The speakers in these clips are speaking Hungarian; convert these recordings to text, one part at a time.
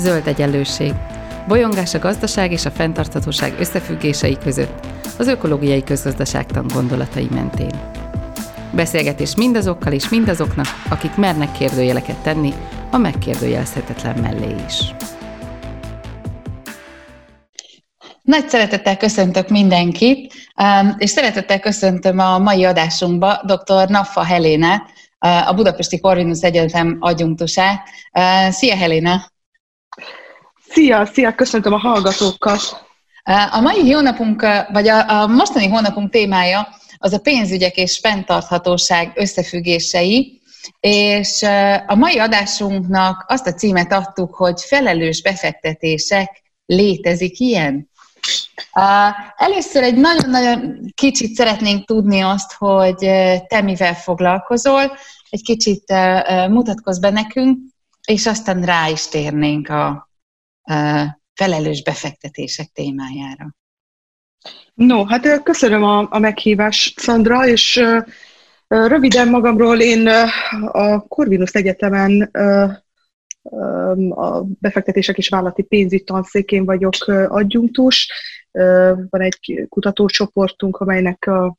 Zöld egyenlőség. Bolyongás a gazdaság és a fenntarthatóság összefüggései között, az ökológiai közgazdaságtan gondolatai mentén. Beszélgetés mindazokkal és mindazoknak, akik mernek kérdőjeleket tenni a megkérdőjelezhetetlen mellé is. Nagy szeretettel köszöntök mindenkit, um, és szeretettel köszöntöm a mai adásunkba dr. Naffa Helénát, uh, a Budapesti Corvinus Egyetem adjunktusát. Uh, szia Helena! Szia, szia, köszöntöm a hallgatókat! A mai hónapunk, vagy a, a mostani hónapunk témája az a pénzügyek és fenntarthatóság összefüggései, és a mai adásunknak azt a címet adtuk, hogy felelős befektetések, létezik ilyen? Először egy nagyon-nagyon kicsit szeretnénk tudni azt, hogy te mivel foglalkozol, egy kicsit mutatkozz be nekünk, és aztán rá is térnénk a felelős befektetések témájára. No, hát köszönöm a, a meghívást, Szandra, és röviden magamról én a Corvinus Egyetemen a befektetések és vállalati pénzügy tanszékén vagyok adjunktus. Van egy kutatócsoportunk, amelynek a,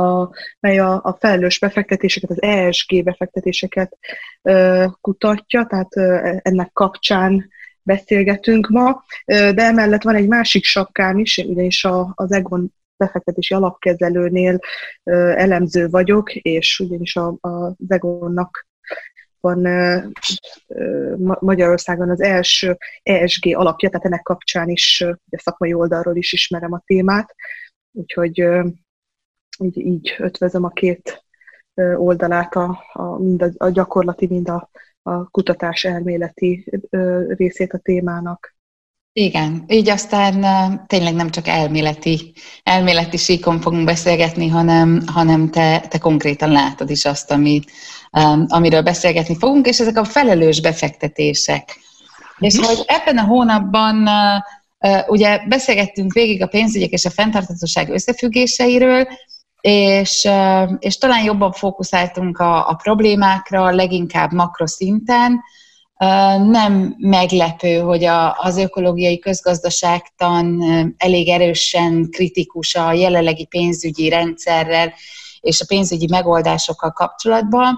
a, mely a, a felelős befektetéseket, az ESG befektetéseket kutatja, tehát ennek kapcsán beszélgetünk ma, de emellett van egy másik sapkám is, ugyanis a, az Egon befektetési alapkezelőnél elemző vagyok, és ugyanis a, a Egonnak van Magyarországon az első ESG alapja, tehát ennek kapcsán is a szakmai oldalról is ismerem a témát, úgyhogy így, így ötvözöm a két oldalát, a, a, mind a, a gyakorlati, mind a, a kutatás elméleti részét a témának. Igen, így aztán tényleg nem csak elméleti, elméleti síkon fogunk beszélgetni, hanem, hanem te, te konkrétan látod is azt, amit, amiről beszélgetni fogunk, és ezek a felelős befektetések. És hogy ebben a hónapban ugye beszélgettünk végig a pénzügyek és a fenntarthatóság összefüggéseiről, és, és talán jobban fókuszáltunk a, a problémákra, leginkább makroszinten. Nem meglepő, hogy a, az ökológiai közgazdaságtan elég erősen kritikus a jelenlegi pénzügyi rendszerrel és a pénzügyi megoldásokkal kapcsolatban.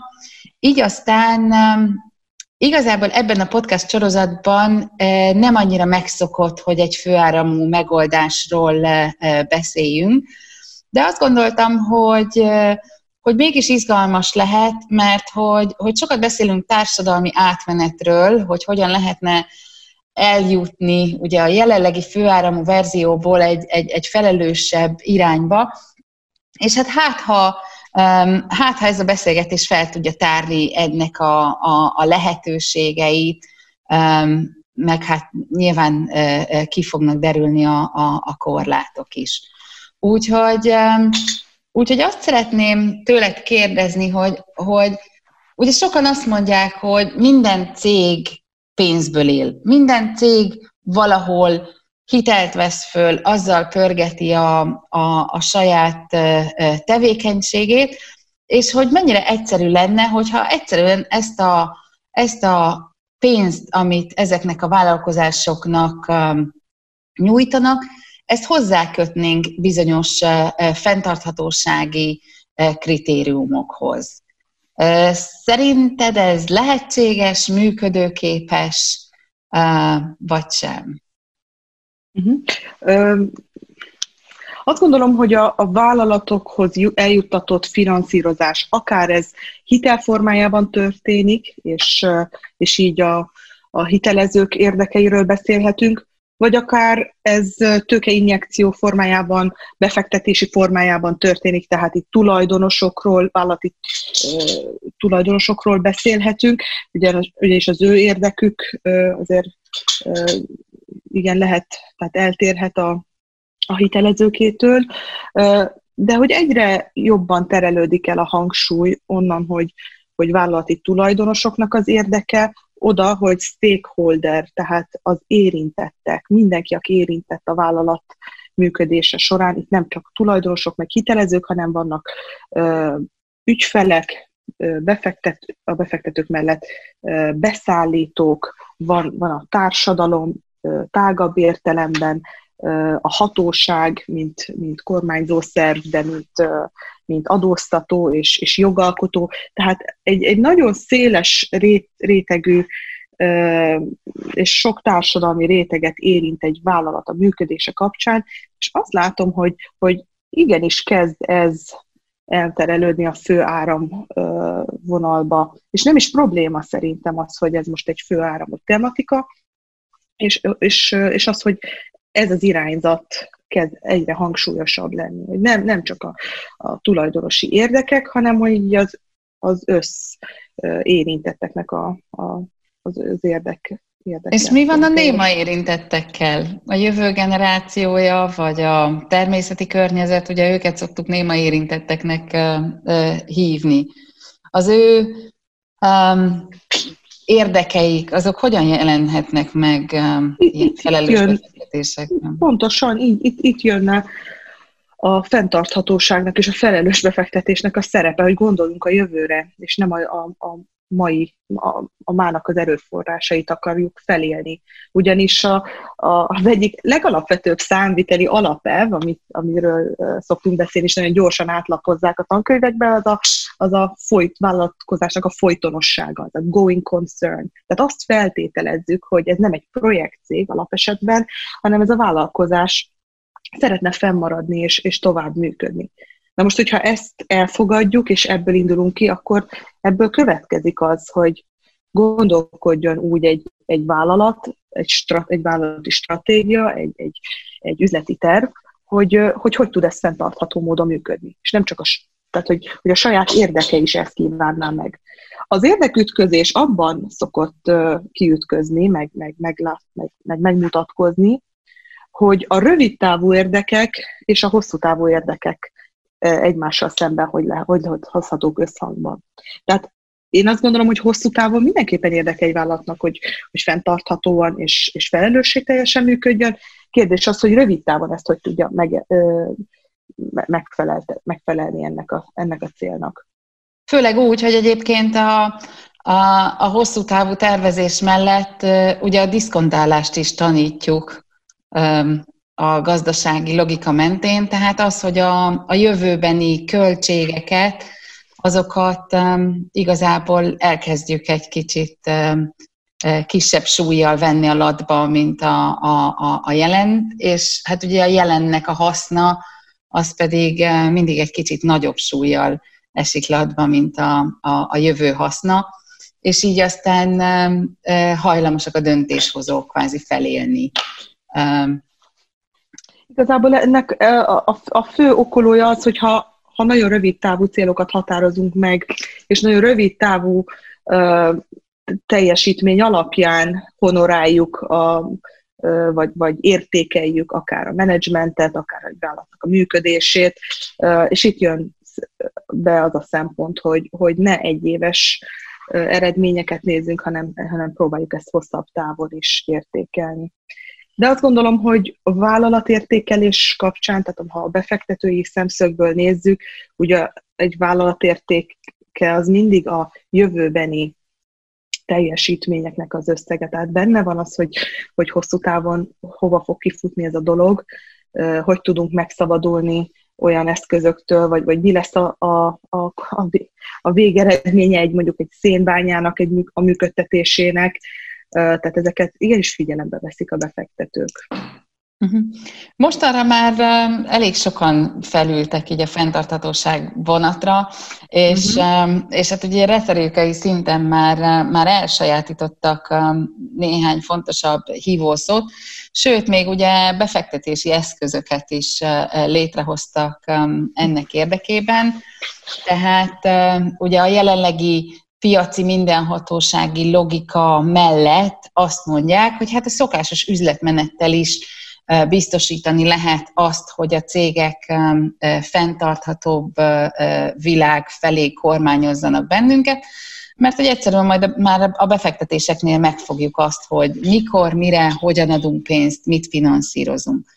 Így aztán Igazából ebben a podcast sorozatban nem annyira megszokott, hogy egy főáramú megoldásról beszéljünk, de azt gondoltam, hogy, hogy mégis izgalmas lehet, mert hogy, hogy sokat beszélünk társadalmi átmenetről, hogy hogyan lehetne eljutni ugye a jelenlegi főáramú verzióból egy, egy, egy felelősebb irányba, és hát hát ha, hát ha ez a beszélgetés fel tudja tárni ennek a, a, a lehetőségeit, meg hát nyilván ki fognak derülni a, a, a korlátok is. Úgyhogy, úgyhogy azt szeretném tőled kérdezni, hogy, hogy ugye sokan azt mondják, hogy minden cég pénzből él. Minden cég valahol hitelt vesz föl, azzal pörgeti a, a, a saját tevékenységét, és hogy mennyire egyszerű lenne, hogyha egyszerűen ezt a, ezt a pénzt, amit ezeknek a vállalkozásoknak nyújtanak, ezt hozzákötnénk bizonyos fenntarthatósági kritériumokhoz. Szerinted ez lehetséges, működőképes, vagy sem? Uh-huh. Azt gondolom, hogy a, a vállalatokhoz eljuttatott finanszírozás, akár ez hitelformájában történik, és, és így a, a hitelezők érdekeiről beszélhetünk, vagy akár ez tőkeinjekció formájában, befektetési formájában történik, tehát itt tulajdonosokról, vállalati tulajdonosokról beszélhetünk, ugyanis az ő érdekük azért igen lehet, tehát eltérhet a, a hitelezőkétől, de hogy egyre jobban terelődik el a hangsúly onnan, hogy, hogy vállalati tulajdonosoknak az érdeke, oda, hogy stakeholder, tehát az érintettek, mindenki, aki érintett a vállalat működése során, itt nem csak tulajdonosok, meg hitelezők, hanem vannak ö, ügyfelek, befektet, a befektetők mellett beszállítók, van, van a társadalom tágabb értelemben, a hatóság, mint, mint kormányzó szerv, de mint, mint adóztató és, és jogalkotó. Tehát egy, egy nagyon széles rét, rétegű és sok társadalmi réteget érint egy vállalat a működése kapcsán, és azt látom, hogy, hogy igenis kezd ez elterelődni a fő áram vonalba. És nem is probléma szerintem az, hogy ez most egy fő áramú tematika, és, és, és az, hogy ez az irányzat kezd egyre hangsúlyosabb lenni. Hogy nem, nem csak a, a tulajdonosi érdekek, hanem hogy az, az össz érintetteknek a, a, az, az érdek, Érdekes. És mi van a néma érintettekkel? A jövő generációja, vagy a természeti környezet, ugye őket szoktuk néma érintetteknek hívni. Az ő um, érdekeik, azok hogyan jelenhetnek meg um, itt, ilyen felelős befektetésekben? Pontosan, így, itt, itt jönne a fenntarthatóságnak és a felelős befektetésnek a szerepe, hogy gondolunk a jövőre, és nem a, a, a mai, a, a mának az erőforrásait akarjuk felélni. Ugyanis a, a, az egyik legalapvetőbb számviteli alapelv, amit, amiről szoktunk beszélni, és nagyon gyorsan átlapozzák a tankönyvekbe, az a, az a folyt, vállalkozásnak a folytonossága, az a going concern. Tehát azt feltételezzük, hogy ez nem egy projektcég alapesetben, hanem ez a vállalkozás szeretne fennmaradni és, és tovább működni. Na most, hogyha ezt elfogadjuk, és ebből indulunk ki, akkor ebből következik az, hogy gondolkodjon úgy egy, egy vállalat, egy, strat, egy vállalati stratégia, egy, egy, egy üzleti terv, hogy, hogy hogy tud ez fenntartható módon működni. És nem csak a, tehát, hogy, hogy a saját érdeke is ezt kívánná meg. Az érdekütközés abban szokott kiütközni, meg, meg, meg, meg, meg megmutatkozni, hogy a rövid távú érdekek és a hosszú távú érdekek egymással szemben, hogy, le, hogy hozhatók összhangban. Tehát én azt gondolom, hogy hosszú távon mindenképpen érdeke egy vállalatnak, hogy, hogy fenntarthatóan és, és felelősségteljesen működjön. Kérdés az, hogy rövid távon ezt hogy tudja meg, ö, megfelelni ennek a, ennek a célnak. Főleg úgy, hogy egyébként a, a, a hosszú távú tervezés mellett ugye a diszkontálást is tanítjuk a gazdasági logika mentén, tehát az, hogy a, a jövőbeni költségeket, azokat um, igazából elkezdjük egy kicsit um, kisebb súlyjal venni a latba, mint a, a, a jelen, és hát ugye a jelennek a haszna, az pedig mindig egy kicsit nagyobb súlyjal esik latba, mint a, a, a jövő haszna, és így aztán um, hajlamosak a döntéshozók kvázi felélni Igazából ennek a, a, fő okolója az, hogy ha, ha nagyon rövid távú célokat határozunk meg, és nagyon rövid távú uh, teljesítmény alapján honoráljuk a, vagy, vagy értékeljük akár a menedzsmentet, akár a vállalatnak a működését, és itt jön be az a szempont, hogy, hogy ne egyéves eredményeket nézzünk, hanem, hanem próbáljuk ezt hosszabb távon is értékelni. De azt gondolom, hogy a vállalatértékelés kapcsán, tehát ha a befektetői szemszögből nézzük, ugye egy vállalatértéke az mindig a jövőbeni teljesítményeknek az összege. Tehát benne van az, hogy, hogy hosszú távon hova fog kifutni ez a dolog, hogy tudunk megszabadulni olyan eszközöktől, vagy, vagy mi lesz a, a, a, a végeredménye egy mondjuk egy szénbányának, egy, a működtetésének, tehát ezeket igenis figyelembe veszik a befektetők. Uh-huh. Mostanra már elég sokan felültek így a fenntarthatóság vonatra, és, uh-huh. és hát ugye retorikai szinten már, már elsajátítottak néhány fontosabb hívószót, sőt, még ugye befektetési eszközöket is létrehoztak ennek érdekében. Tehát ugye a jelenlegi piaci mindenhatósági logika mellett azt mondják, hogy hát a szokásos üzletmenettel is biztosítani lehet azt, hogy a cégek fenntarthatóbb világ felé kormányozzanak bennünket, mert hogy egyszerűen majd már a befektetéseknél megfogjuk azt, hogy mikor, mire, hogyan adunk pénzt, mit finanszírozunk.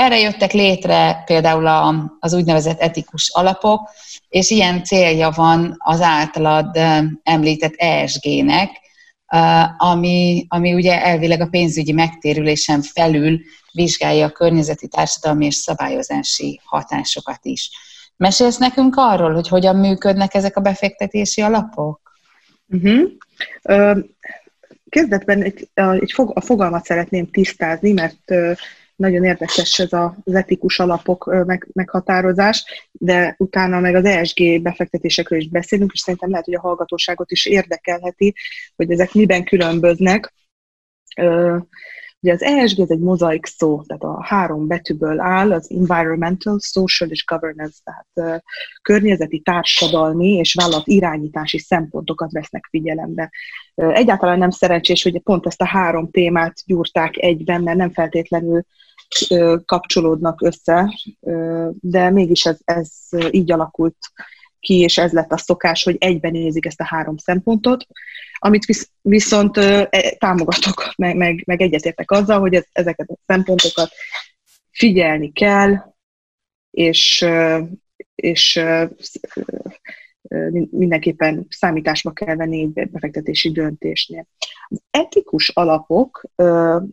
Erre jöttek létre például a, az úgynevezett etikus alapok, és ilyen célja van az általad említett ESG-nek, ami, ami ugye elvileg a pénzügyi megtérülésen felül vizsgálja a környezeti, társadalmi és szabályozási hatásokat is. Mesélsz nekünk arról, hogy hogyan működnek ezek a befektetési alapok? Uh-huh. Kezdetben egy, egy fog, a fogalmat szeretném tisztázni, mert nagyon érdekes ez az etikus alapok meg, meghatározás, de utána meg az ESG befektetésekről is beszélünk, és szerintem lehet, hogy a hallgatóságot is érdekelheti, hogy ezek miben különböznek. Ugye az ESG ez egy mozaik szó, tehát a három betűből áll, az environmental, social és governance, tehát környezeti, társadalmi és vállalat irányítási szempontokat vesznek figyelembe. Egyáltalán nem szerencsés, hogy pont ezt a három témát gyúrták egyben, mert nem feltétlenül kapcsolódnak össze, de mégis ez, ez így alakult ki, és ez lett a szokás, hogy egyben nézik ezt a három szempontot, amit visz, viszont e, támogatok, meg, meg, meg egyetértek azzal, hogy ez, ezeket a szempontokat figyelni kell, és, és mindenképpen számításba kell venni egy befektetési döntésnél. Az etikus alapok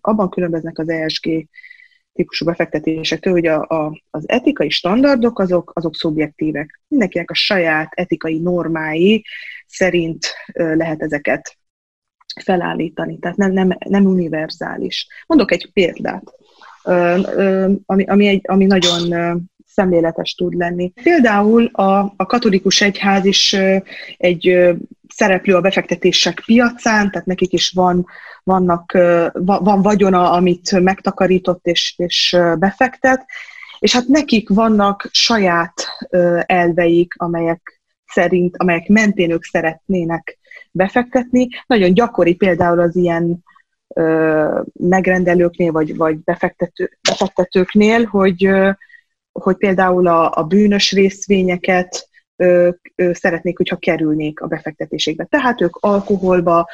abban különböznek az ESG típusú befektetésektől, hogy a, a, az etikai standardok azok, azok szubjektívek. Mindenkinek a saját etikai normái szerint lehet ezeket felállítani, tehát nem, nem, nem univerzális. Mondok egy példát, ami, ami, egy, ami nagyon szemléletes tud lenni. Például a, a katolikus egyház is egy szereplő a befektetések piacán, tehát nekik is van, vannak, van vagyona, amit megtakarított és, és befektet, és hát nekik vannak saját elveik, amelyek szerint, amelyek mentén ők szeretnének befektetni. Nagyon gyakori például az ilyen megrendelőknél, vagy, vagy befektető, befektetőknél, hogy, hogy például a, a bűnös részvényeket szeretnék, hogyha kerülnék a befektetésekbe. Tehát ők alkoholba,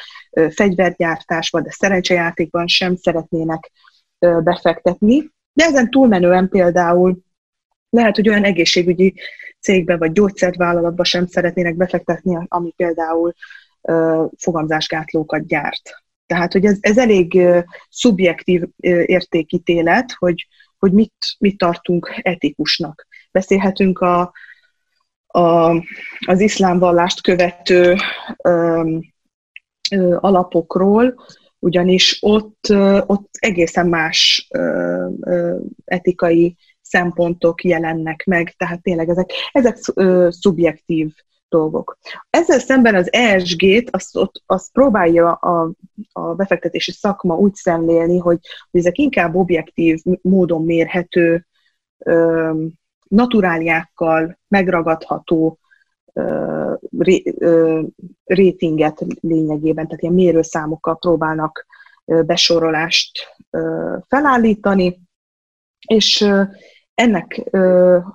fegyvergyártásba, de szerencsejátékban sem szeretnének befektetni. De ezen túlmenően például lehet, hogy olyan egészségügyi cégbe vagy gyógyszervállalatba sem szeretnének befektetni, ami például fogamzásgátlókat gyárt. Tehát, hogy ez, ez elég szubjektív értékítélet, hogy, hogy mit, mit tartunk etikusnak. Beszélhetünk a, a, az iszlám vallást követő ö, ö, alapokról, ugyanis ott, ö, ott egészen más ö, ö, etikai szempontok jelennek meg, tehát tényleg ezek, ezek ö, szubjektív dolgok. Ezzel szemben az ESG-t azt, azt próbálja a, a befektetési szakma úgy szemlélni, hogy, hogy ezek inkább objektív módon mérhető, ö, naturáliákkal megragadható ö, ré, ö, rétinget lényegében, tehát ilyen mérőszámokkal próbálnak besorolást felállítani, és ennek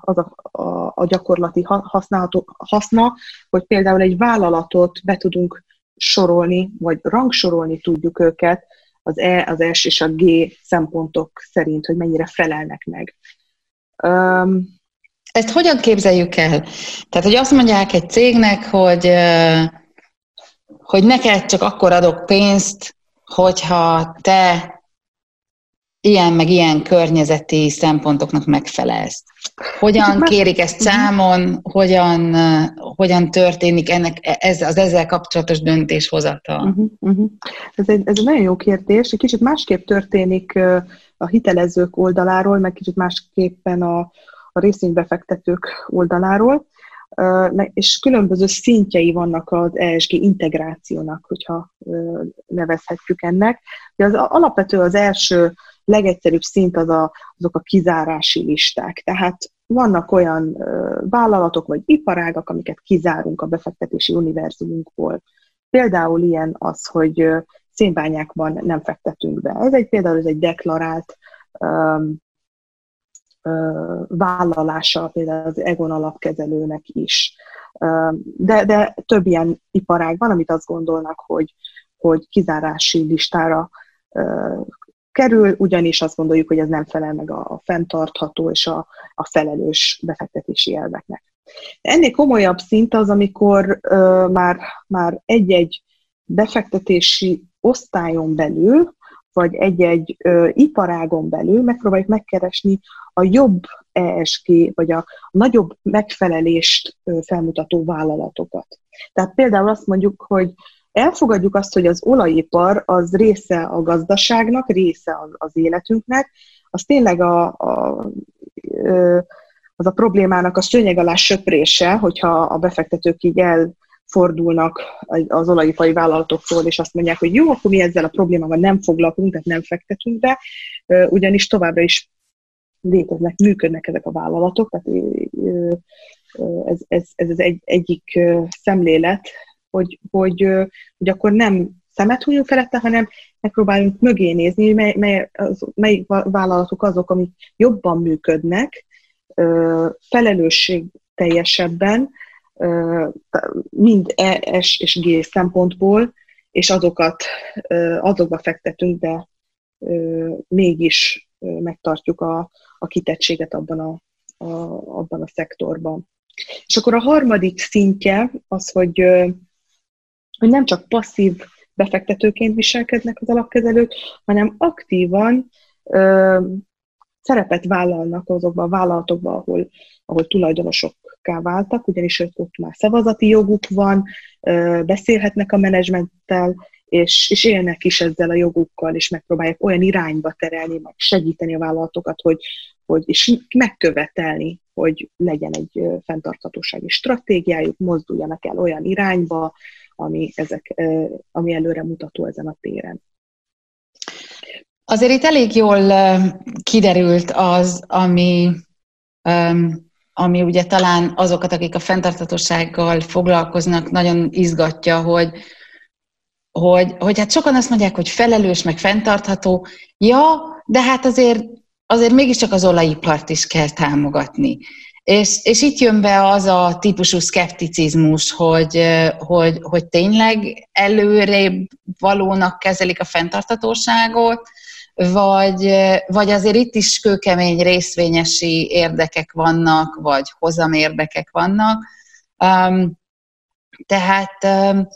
az a, a, a gyakorlati használható, haszna, hogy például egy vállalatot be tudunk sorolni, vagy rangsorolni tudjuk őket az E, az S és a G szempontok szerint, hogy mennyire felelnek meg. Ezt hogyan képzeljük el? Tehát, hogy azt mondják egy cégnek, hogy, hogy neked csak akkor adok pénzt, hogyha te ilyen meg ilyen környezeti szempontoknak megfelelsz. Hogyan kérik ezt számon, hogyan, hogyan történik ennek ez, az ezzel kapcsolatos döntéshozatal? Uh-huh, uh-huh. Ez, egy, ez egy nagyon jó kérdés. Egy kicsit másképp történik a hitelezők oldaláról, meg kicsit másképpen a, a részvénybefektetők oldaláról és különböző szintjei vannak az ESG integrációnak, hogyha nevezhetjük ennek. De az alapvető az első legegyszerűbb szint az a, azok a kizárási listák. Tehát vannak olyan vállalatok vagy iparágak, amiket kizárunk a befektetési univerzumunkból. Például ilyen az, hogy szénbányákban nem fektetünk be. Ez egy például ez egy deklarált vállalása például az Egon alapkezelőnek is. De, de több ilyen iparág van, amit azt gondolnak, hogy, hogy kizárási listára kerül, ugyanis azt gondoljuk, hogy ez nem felel meg a, a fenntartható és a, a felelős befektetési elveknek. Ennél komolyabb szint az, amikor már, már egy-egy befektetési osztályon belül, vagy egy-egy iparágon belül megpróbáljuk megkeresni a jobb ESG, vagy a nagyobb megfelelést felmutató vállalatokat. Tehát például azt mondjuk, hogy elfogadjuk azt, hogy az olajipar az része a gazdaságnak, része az, az életünknek, az tényleg a, a, az a problémának a szőnyeg alá söprése, hogyha a befektetők így elfordulnak az olajipari vállalatoktól, és azt mondják, hogy jó, akkor mi ezzel a problémával nem foglalkozunk, tehát nem fektetünk be, ugyanis továbbra is léteznek, működnek ezek a vállalatok, tehát ez, ez, ez az egy, egyik szemlélet, hogy, hogy, hogy akkor nem szemet hújunk felette, hanem megpróbáljunk mögé nézni, mely, mely, az, mely vállalatok azok, amik jobban működnek, felelősség teljesebben, mind ES és G szempontból, és azokat azokba fektetünk, de mégis megtartjuk a kitettséget abban a, a, abban a szektorban. És akkor a harmadik szintje az, hogy hogy nem csak passzív befektetőként viselkednek az alapkezelők, hanem aktívan ö, szerepet vállalnak azokban a vállalatokban, ahol, ahol tulajdonosokká váltak, ugyanis ott már szavazati joguk van, ö, beszélhetnek a menedzsmenttel, és, és élnek is ezzel a jogukkal, és megpróbálják olyan irányba terelni, meg segíteni a vállalatokat, hogy, hogy és megkövetelni, hogy legyen egy fenntarthatósági stratégiájuk, mozduljanak el olyan irányba, ami, ezek, ami előre mutató ezen a téren. Azért itt elég jól kiderült az, ami, ami ugye talán azokat, akik a fenntarthatósággal foglalkoznak, nagyon izgatja, hogy, hogy, hogy hát sokan azt mondják, hogy felelős, meg fenntartható. Ja, de hát azért, azért mégiscsak az olajipart is kell támogatni. És, és itt jön be az a típusú szkepticizmus, hogy, hogy, hogy tényleg előrébb valónak kezelik a fenntartatóságot, vagy, vagy azért itt is kőkemény részvényesi érdekek vannak, vagy hozamérdekek vannak. Um, tehát um,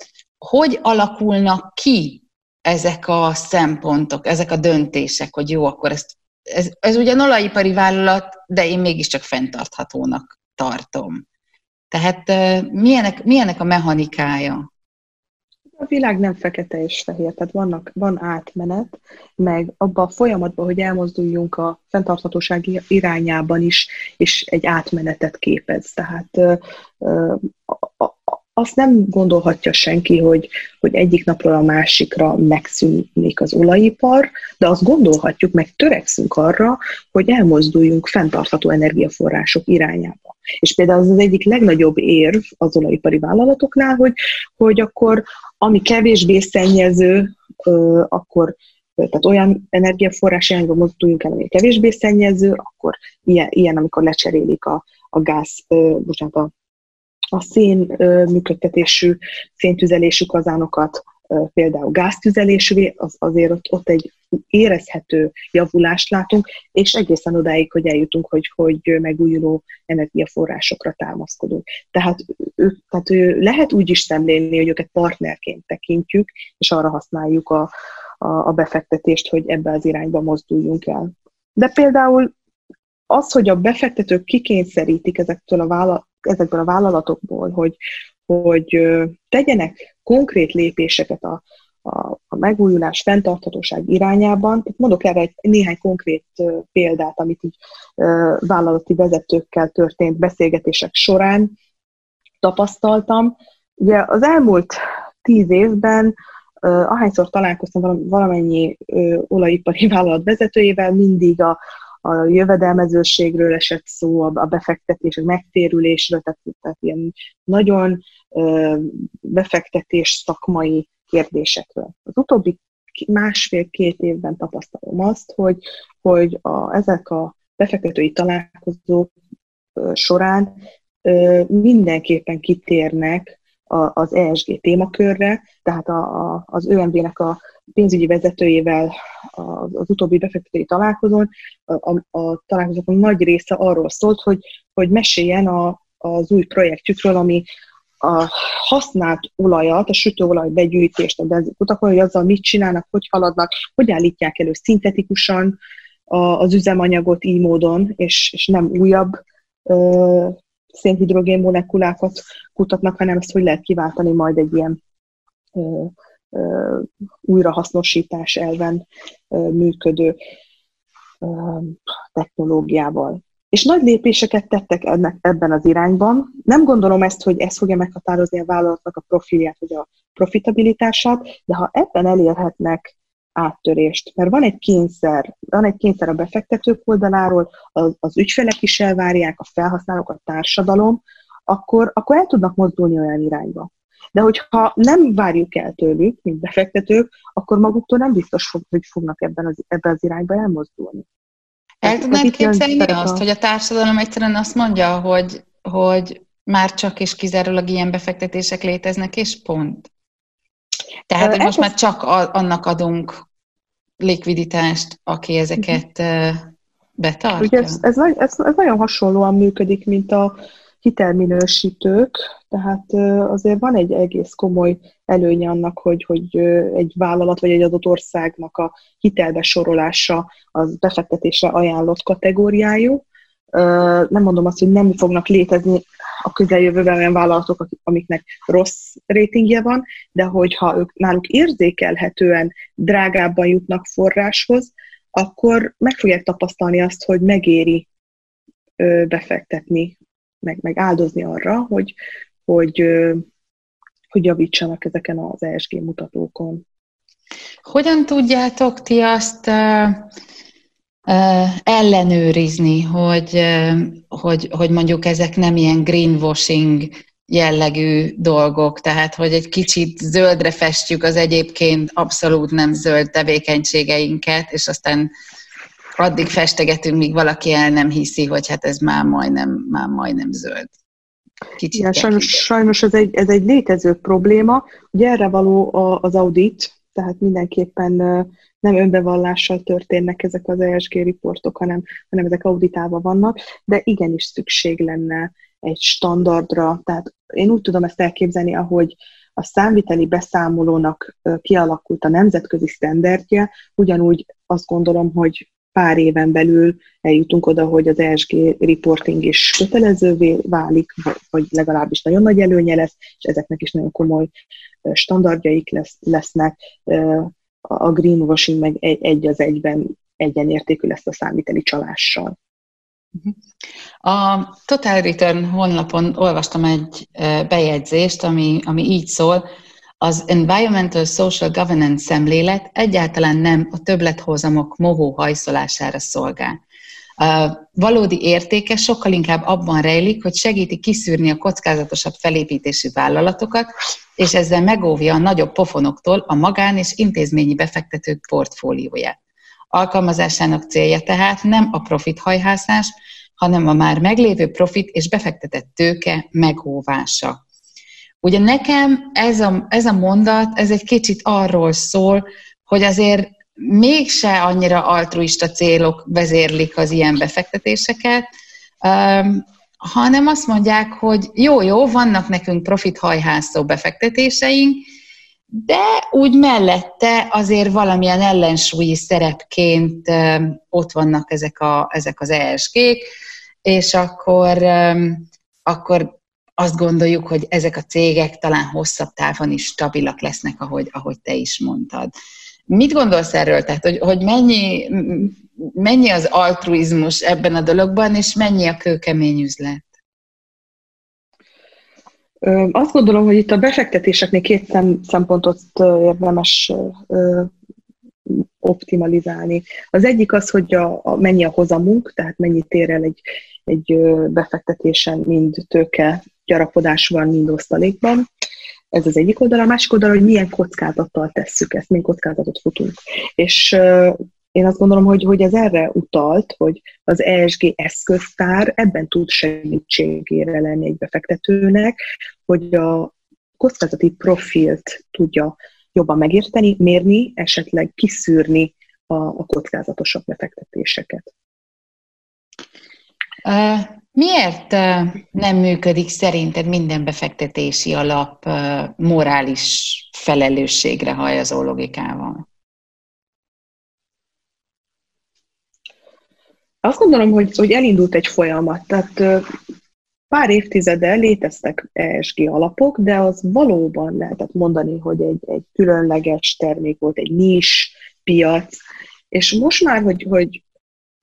hogy alakulnak ki ezek a szempontok, ezek a döntések, hogy jó, akkor ezt ez, ez ugyan olajipari vállalat, de én mégiscsak fenntarthatónak tartom. Tehát milyenek, milyenek a mechanikája? A világ nem fekete és fehér, tehát vannak, van átmenet, meg abban a folyamatban, hogy elmozduljunk a fenntarthatóság irányában is, és egy átmenetet képez. Tehát azt nem gondolhatja senki, hogy, hogy egyik napról a másikra megszűnik az olajipar, de azt gondolhatjuk, meg törekszünk arra, hogy elmozduljunk fenntartható energiaforrások irányába. És például az az egyik legnagyobb érv az olajipari vállalatoknál, hogy, hogy akkor ami kevésbé szennyező, akkor tehát olyan energiaforrás irányba mozduljunk el, ami kevésbé szennyező, akkor ilyen, ilyen amikor lecserélik a, a gáz, bocsánat, a a szén működtetésű széntüzelésű kazánokat például gáztüzelésűvé, az azért ott, ott egy érezhető javulást látunk, és egészen odáig, hogy eljutunk, hogy, hogy megújuló energiaforrásokra támaszkodunk. Tehát, ő, tehát ő lehet úgy is szemlélni, hogy őket partnerként tekintjük, és arra használjuk a, a, a befektetést, hogy ebbe az irányba mozduljunk el. De például az, hogy a befektetők kikényszerítik ezektől a vállalat, ezekből a vállalatokból, hogy, hogy tegyenek konkrét lépéseket a, a, a megújulás, fenntarthatóság irányában. Tehát mondok erre egy néhány konkrét példát, amit így vállalati vezetőkkel történt beszélgetések során tapasztaltam. Ugye az elmúlt tíz évben ahányszor találkoztam valamennyi olajipari vállalat vezetőjével, mindig a, a jövedelmezőségről esett szó, a befektetés, a megtérülésről, tehát, tehát ilyen nagyon befektetés szakmai kérdésekről. Az utóbbi másfél-két évben tapasztalom azt, hogy, hogy a, ezek a befektetői találkozók során mindenképpen kitérnek az ESG témakörre, tehát a, a, az ÖMV-nek a pénzügyi vezetőjével az, utóbbi befektetői találkozón, a, a, a találkozókon nagy része arról szólt, hogy, hogy meséljen a, az új projektjükről, ami a használt olajat, a sütőolaj begyűjtést a benzinkutakon, hogy azzal mit csinálnak, hogy haladnak, hogy állítják elő szintetikusan az üzemanyagot így módon, és, és nem újabb ö, szénhidrogén molekulákat kutatnak, hanem ezt hogy lehet kiváltani majd egy ilyen ö, újrahasznosítás elven működő technológiával. És nagy lépéseket tettek ennek, ebben az irányban. Nem gondolom ezt, hogy ez fogja meghatározni a vállalatnak a profilját, vagy a profitabilitását, de ha ebben elérhetnek áttörést, mert van egy kényszer, van egy kényszer a befektetők oldaláról, az, az ügyfelek is elvárják, a felhasználók, a társadalom, akkor, akkor el tudnak mozdulni olyan irányba. De hogyha nem várjuk el tőlük, mint befektetők, akkor maguktól nem biztos, hogy fognak ebben az, ebben az irányba elmozdulni. El tudnád képzelni azt, a... hogy a társadalom egyszerűen azt mondja, hogy, hogy már csak és kizárólag ilyen befektetések léteznek, és pont? Tehát, hogy most már csak annak adunk likviditást, aki ezeket betartja? Ugye ez, ez, ez, ez nagyon hasonlóan működik, mint a hitelminősítők, tehát azért van egy egész komoly előnye annak, hogy, hogy egy vállalat vagy egy adott országnak a hitelbesorolása az befektetésre ajánlott kategóriájú. Nem mondom azt, hogy nem fognak létezni a közeljövőben olyan vállalatok, amiknek rossz rétingje van, de hogyha ők náluk érzékelhetően drágábban jutnak forráshoz, akkor meg fogják tapasztalni azt, hogy megéri befektetni, meg, meg áldozni arra, hogy, hogy, hogy javítsanak ezeken az ESG mutatókon. Hogyan tudjátok ti azt ellenőrizni, hogy, hogy, hogy mondjuk ezek nem ilyen greenwashing jellegű dolgok, tehát hogy egy kicsit zöldre festjük az egyébként abszolút nem zöld tevékenységeinket, és aztán addig festegetünk, míg valaki el nem hiszi, hogy hát ez már majdnem, már majdnem zöld. Kicsit Igen, sajnos, sajnos ez, egy, ez egy létező probléma. Ugye erre való az audit, tehát mindenképpen nem önbevallással történnek ezek az ESG riportok, hanem, hanem ezek auditálva vannak, de igenis szükség lenne egy standardra. Tehát én úgy tudom ezt elképzelni, ahogy a számviteli beszámolónak kialakult a nemzetközi sztenderdje, ugyanúgy azt gondolom, hogy pár éven belül eljutunk oda, hogy az ESG reporting is kötelezővé válik, vagy legalábbis nagyon nagy előnye lesz, és ezeknek is nagyon komoly standardjaik lesz, lesznek. A greenwashing meg egy, egy az egyben egyenértékű lesz a számíteli csalással. A Total Return honlapon olvastam egy bejegyzést, ami, ami így szól, az Environmental Social Governance szemlélet egyáltalán nem a többlethozamok mohó hajszolására szolgál. A valódi értéke sokkal inkább abban rejlik, hogy segíti kiszűrni a kockázatosabb felépítésű vállalatokat, és ezzel megóvja a nagyobb pofonoktól a magán és intézményi befektetők portfólióját. Alkalmazásának célja tehát nem a profit hajhászás, hanem a már meglévő profit és befektetett tőke megóvása. Ugye nekem ez a, ez a mondat, ez egy kicsit arról szól, hogy azért mégse annyira altruista célok vezérlik az ilyen befektetéseket, hanem azt mondják, hogy jó, jó, vannak nekünk profit hajhászó befektetéseink, de úgy mellette azért valamilyen ellensúlyi szerepként ott vannak ezek, a, ezek az ESG-k, és akkor, akkor azt gondoljuk, hogy ezek a cégek talán hosszabb távon is stabilak lesznek, ahogy, ahogy te is mondtad. Mit gondolsz erről? Tehát, hogy, hogy mennyi, mennyi az altruizmus ebben a dologban, és mennyi a kőkemény üzlet? Azt gondolom, hogy itt a befektetéseknél két szempontot érdemes optimalizálni. Az egyik az, hogy a, a mennyi a hozamunk, tehát mennyit ér el egy, egy befektetésen, mind tőke gyarapodásban, mind osztalékban. Ez az egyik oldal. A másik oldal, hogy milyen kockázattal tesszük ezt, milyen kockázatot futunk. És én azt gondolom, hogy, hogy ez erre utalt, hogy az ESG eszköztár ebben tud segítségére lenni egy befektetőnek, hogy a kockázati profilt tudja jobban megérteni, mérni, esetleg kiszűrni a, a kockázatosabb befektetéseket. Miért nem működik szerinted minden befektetési alap morális felelősségre hajazó logikával? Azt gondolom, hogy, hogy elindult egy folyamat. Tehát pár évtizede léteztek ESG alapok, de az valóban lehetett mondani, hogy egy, egy különleges termék volt, egy nis piac, és most már, hogy, hogy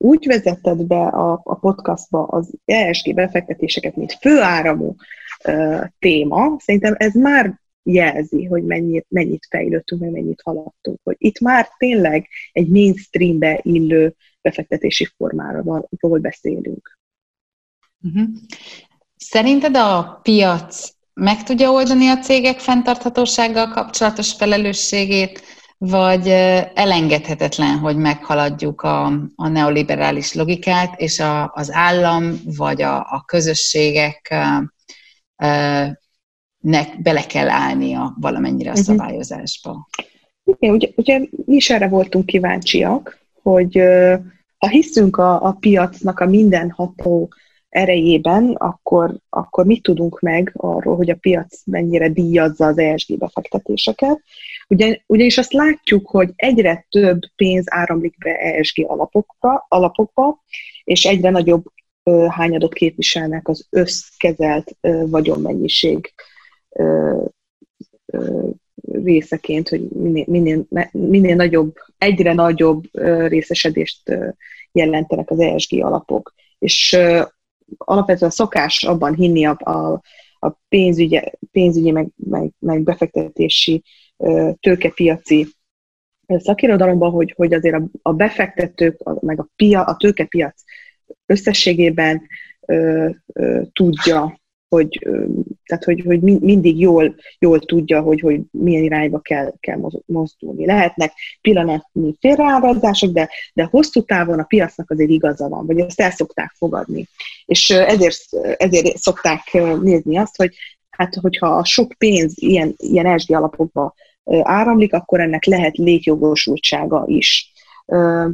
úgy vezetted be a, a podcastba az ESG befektetéseket, mint főáramú uh, téma, szerintem ez már jelzi, hogy mennyit, mennyit fejlődtünk, meg mennyit haladtunk. Hogy itt már tényleg egy mainstreambe illő befektetési formáról beszélünk. Uh-huh. Szerinted a piac meg tudja oldani a cégek fenntarthatósággal kapcsolatos felelősségét, vagy elengedhetetlen, hogy meghaladjuk a, a neoliberális logikát, és a, az állam vagy a, a közösségek nek bele kell állnia valamennyire a uh-huh. szabályozásba. Igen, ugye, ugye mi is erre voltunk kíváncsiak, hogy ha hiszünk a, a piacnak a mindenható erejében, akkor, akkor mit tudunk meg arról, hogy a piac mennyire díjazza az ESG befektetéseket. Ugyan, ugyanis azt látjuk, hogy egyre több pénz áramlik be ESG alapokba, alapokba és egyre nagyobb ö, hányadot képviselnek az összkezelt ö, vagyonmennyiség ö, ö, részeként, hogy minél, minél, minél nagyobb, egyre nagyobb részesedést jelentenek az ESG alapok. És alapvetően szokás abban hinni a, a, a pénzügyi, pénzügyi meg, meg, meg befektetési tőkepiaci szakirodalomban, hogy, hogy azért a, a befektetők, a, meg a, pia, a tőkepiac összességében ö, ö, tudja hogy, tehát hogy, hogy mindig jól, jól tudja, hogy, hogy milyen irányba kell, kell mozdulni. Lehetnek pillanatnyi félreárazások, de, de hosszú távon a piacnak azért igaza van, vagy ezt el szokták fogadni. És ezért, ezért szokták nézni azt, hogy hát hogyha a sok pénz ilyen, ilyen SG alapokba áramlik, akkor ennek lehet létjogosultsága is.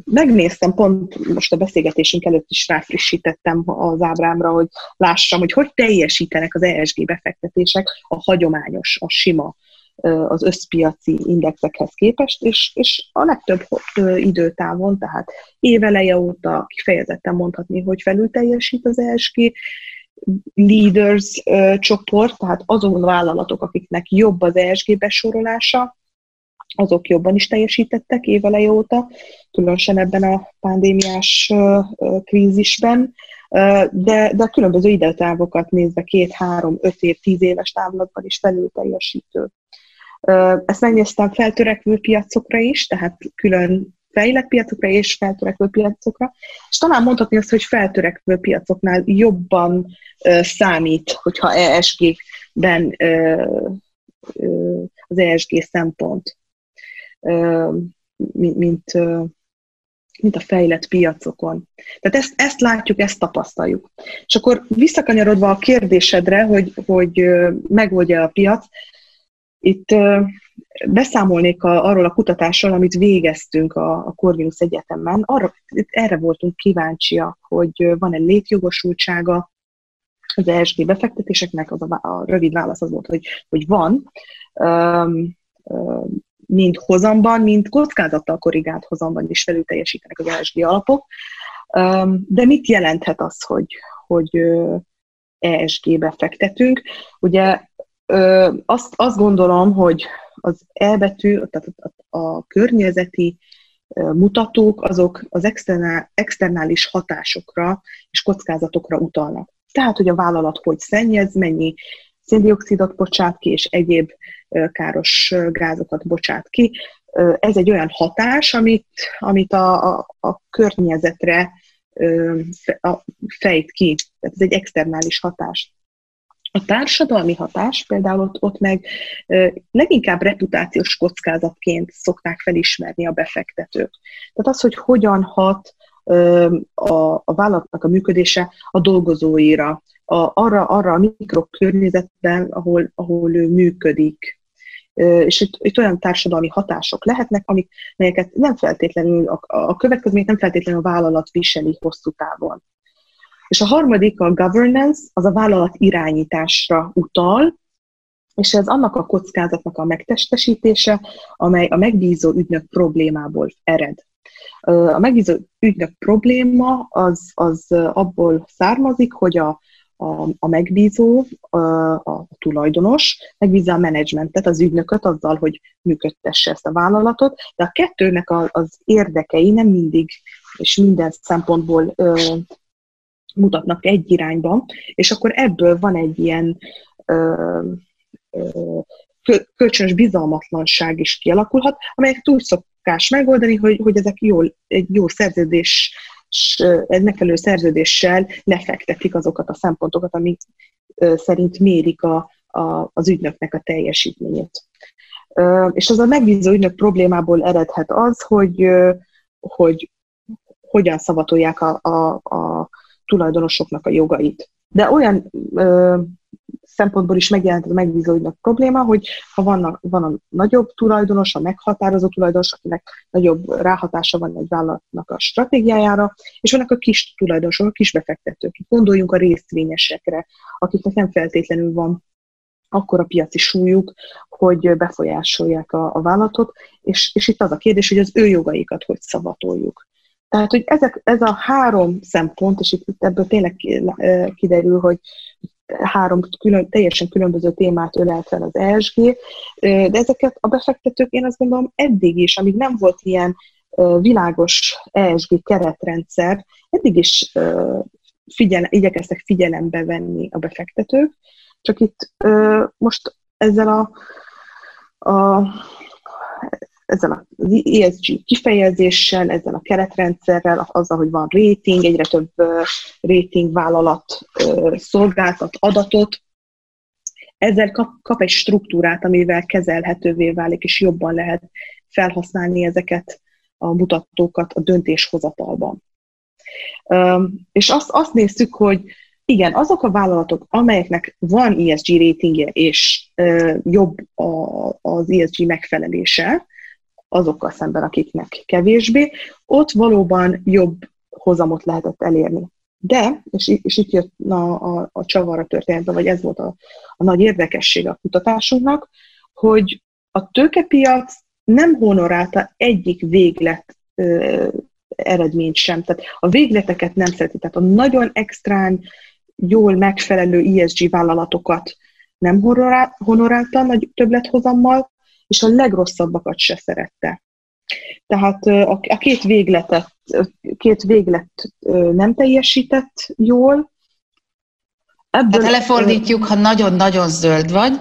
Megnéztem, pont most a beszélgetésünk előtt is ráfrissítettem az ábrámra, hogy lássam, hogy hogy teljesítenek az ESG befektetések a hagyományos, a sima az összpiaci indexekhez képest, és, és a legtöbb időtávon, tehát éveleje óta kifejezetten mondhatni, hogy felül teljesít az ESG leaders csoport, tehát azon vállalatok, akiknek jobb az ESG besorolása, azok jobban is teljesítettek éveleje óta, különösen ebben a pandémiás krízisben, de, de a különböző időtávokat nézve két, három, öt év, tíz éves távlatban is felül teljesítő. Ezt megnéztem feltörekvő piacokra is, tehát külön fejlett piacokra és feltörekvő piacokra, és talán mondhatni azt, hogy feltörekvő piacoknál jobban számít, hogyha ESG-ben az ESG szempont mint, mint, mint a fejlett piacokon. Tehát ezt, ezt látjuk, ezt tapasztaljuk. És akkor visszakanyarodva a kérdésedre, hogy, hogy megoldja a piac, itt beszámolnék a, arról a kutatásról, amit végeztünk a, a Corvinus Egyetemen. Arra, erre voltunk kíváncsiak, hogy van-e létjogosultsága az ESG befektetéseknek, az a, a rövid válasz az volt, hogy, hogy van. Um, mind hozamban, mind kockázattal korrigált hozamban is felül teljesítenek az ESG alapok. De mit jelenthet az, hogy, hogy ESG-be fektetünk? Ugye azt, azt gondolom, hogy az E betű, tehát a, a környezeti mutatók, azok az externál, externális hatásokra és kockázatokra utalnak. Tehát, hogy a vállalat hogy szennyez, mennyi széndiokszidot bocsát ki, és egyéb káros gázokat bocsát ki. Ez egy olyan hatás, amit, amit a, a, a környezetre fejt ki. Tehát ez egy externális hatás. A társadalmi hatás például ott, ott meg leginkább reputációs kockázatként szokták felismerni a befektetők. Tehát az, hogy hogyan hat a, a vállalatnak a működése a dolgozóira, a, arra, arra a mikrokörnyezetben, ahol, ahol ő működik. És itt, itt olyan társadalmi hatások lehetnek, amik, melyeket nem feltétlenül, a, a következményt nem feltétlenül a vállalat viseli hosszú távon. És a harmadik, a governance, az a vállalat irányításra utal, és ez annak a kockázatnak a megtestesítése, amely a megbízó ügynök problémából ered. A megbízó ügynök probléma az, az abból származik, hogy a, a, a megbízó, a, a tulajdonos megbízza a menedzsmentet, az ügynököt azzal, hogy működtesse ezt a vállalatot, de a kettőnek a, az érdekei nem mindig és minden szempontból ö, mutatnak egy irányba, és akkor ebből van egy ilyen ö, ö, kölcsönös bizalmatlanság is kialakulhat, amelyet úgy szokás megoldani, hogy, hogy ezek jól, egy jó szerződés egy megfelelő szerződéssel lefektetik azokat a szempontokat, amik szerint mérik a, a, az ügynöknek a teljesítményét. És az a megbízó ügynök problémából eredhet az, hogy, hogy hogyan szavatolják a, a, a tulajdonosoknak a jogait. De olyan szempontból is megjelent a megbízóinak probléma, hogy ha van a, van a nagyobb tulajdonos, a meghatározó tulajdonos, akinek nagyobb ráhatása van egy vállalatnak a stratégiájára, és vannak a kis tulajdonosok, a kis befektetők. Gondoljunk a részvényesekre, akiknek nem feltétlenül van akkor a piaci súlyuk, hogy befolyásolják a, a vállalatot, és, és itt az a kérdés, hogy az ő jogaikat hogy szavatoljuk. Tehát, hogy ezek, ez a három szempont, és itt ebből tényleg kiderül, hogy három külön, teljesen különböző témát ölel fel az ESG, de ezeket a befektetők én azt gondolom eddig is, amíg nem volt ilyen világos ESG keretrendszer, eddig is figyel, igyekeztek figyelembe venni a befektetők, csak itt most ezzel a, a ezzel az ESG kifejezéssel, ezzel a keretrendszerrel, azzal, hogy van rating, egyre több rating vállalat szolgáltat adatot, ezzel kap, kap egy struktúrát, amivel kezelhetővé válik, és jobban lehet felhasználni ezeket a mutatókat a döntéshozatalban. És azt, azt néztük, hogy igen, azok a vállalatok, amelyeknek van ESG ratingje, és jobb az ESG megfelelése, azokkal szemben, akiknek kevésbé, ott valóban jobb hozamot lehetett elérni. De, és, és itt jött a, a, a csavar a történetben, vagy ez volt a, a nagy érdekessége a kutatásunknak, hogy a tőkepiac nem honorálta egyik véglet ö, eredményt sem. Tehát a végleteket nem szereti. Tehát a nagyon extrán, jól megfelelő ESG vállalatokat nem honorálta nagy többlethozammal, és a legrosszabbakat se szerette. Tehát a, két végletet, két véglet nem teljesített jól. Ebből Tehát lefordítjuk, ha nagyon-nagyon zöld vagy,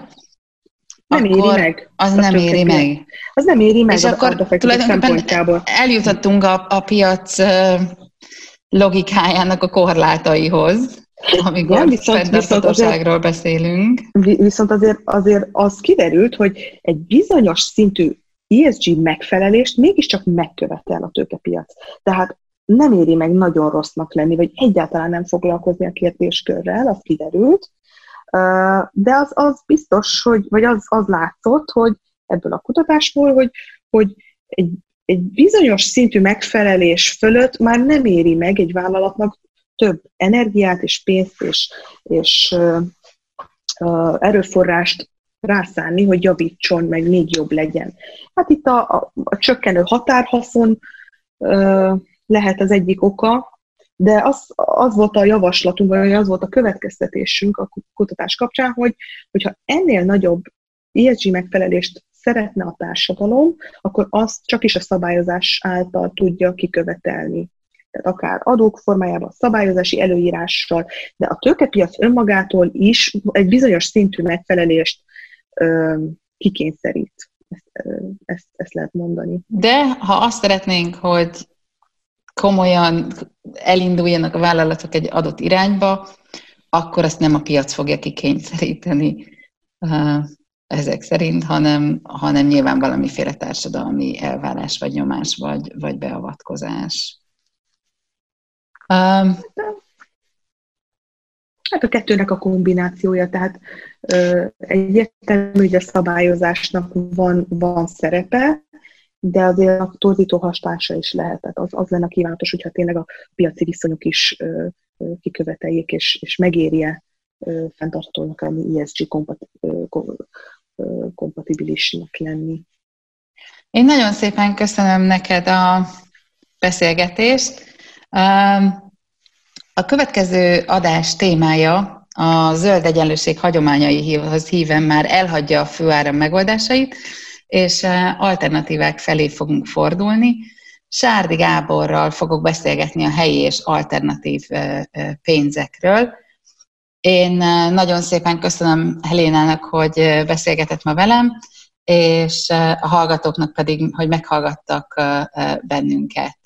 nem éri meg. Az nem éri meg. Az nem éri meg és akkor tulajdonképpen eljutottunk a, a piac logikájának a korlátaihoz amikor Igen, viszont, viszont azért, beszélünk. Viszont azért, azért az kiderült, hogy egy bizonyos szintű ESG megfelelést mégiscsak megkövetel a tőkepiac. Tehát nem éri meg nagyon rossznak lenni, vagy egyáltalán nem foglalkozni a kérdéskörrel, az kiderült, de az, az biztos, hogy, vagy az, az látszott, hogy ebből a kutatásból, hogy, hogy egy, egy bizonyos szintű megfelelés fölött már nem éri meg egy vállalatnak több energiát és pénzt és, és erőforrást rászánni, hogy javítson, meg még jobb legyen. Hát itt a, a, a csökkenő határhaszon uh, lehet az egyik oka, de az, az volt a javaslatunk, vagy az volt a következtetésünk a kutatás kapcsán, hogy hogyha ennél nagyobb ESG megfelelést szeretne a társadalom, akkor azt csak is a szabályozás által tudja kikövetelni tehát akár adók formájában, szabályozási előírással, de a tőkepiac önmagától is egy bizonyos szintű megfelelést ö, kikényszerít. Ezt, ezt, ezt lehet mondani. De ha azt szeretnénk, hogy komolyan elinduljanak a vállalatok egy adott irányba, akkor azt nem a piac fogja kikényszeríteni ezek szerint, hanem, hanem nyilván valamiféle társadalmi elvárás, vagy nyomás, vagy, vagy beavatkozás. Um, Hát a kettőnek a kombinációja, tehát egyértelmű, hogy a szabályozásnak van, van szerepe, de azért a torzító hatása is lehet. Tehát az, az lenne kívánatos, hogyha tényleg a piaci viszonyok is ö, ö, kiköveteljék, és, és megérje fenntarthatónak lenni, ESG kompat, ö, kompatibilisnek lenni. Én nagyon szépen köszönöm neked a beszélgetést. A következő adás témája a zöld egyenlőség hagyományaihoz híven már elhagyja a főáram megoldásait, és alternatívák felé fogunk fordulni. Sárdi Gáborral fogok beszélgetni a helyi és alternatív pénzekről. Én nagyon szépen köszönöm Helénának, hogy beszélgetett ma velem, és a hallgatóknak pedig, hogy meghallgattak bennünket.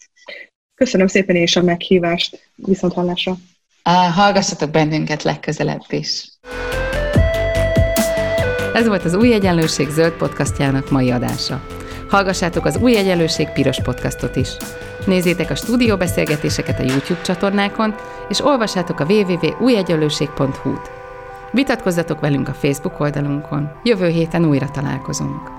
Köszönöm szépen és a meghívást. Viszont hallásra. Hallgassatok bennünket legközelebb is. Ez volt az Új Egyenlőség zöld podcastjának mai adása. Hallgassátok az Új Egyenlőség piros podcastot is. Nézzétek a stúdióbeszélgetéseket a YouTube csatornákon, és olvassátok a www.újegyenlőség.hu-t. Vitatkozzatok velünk a Facebook oldalunkon. Jövő héten újra találkozunk.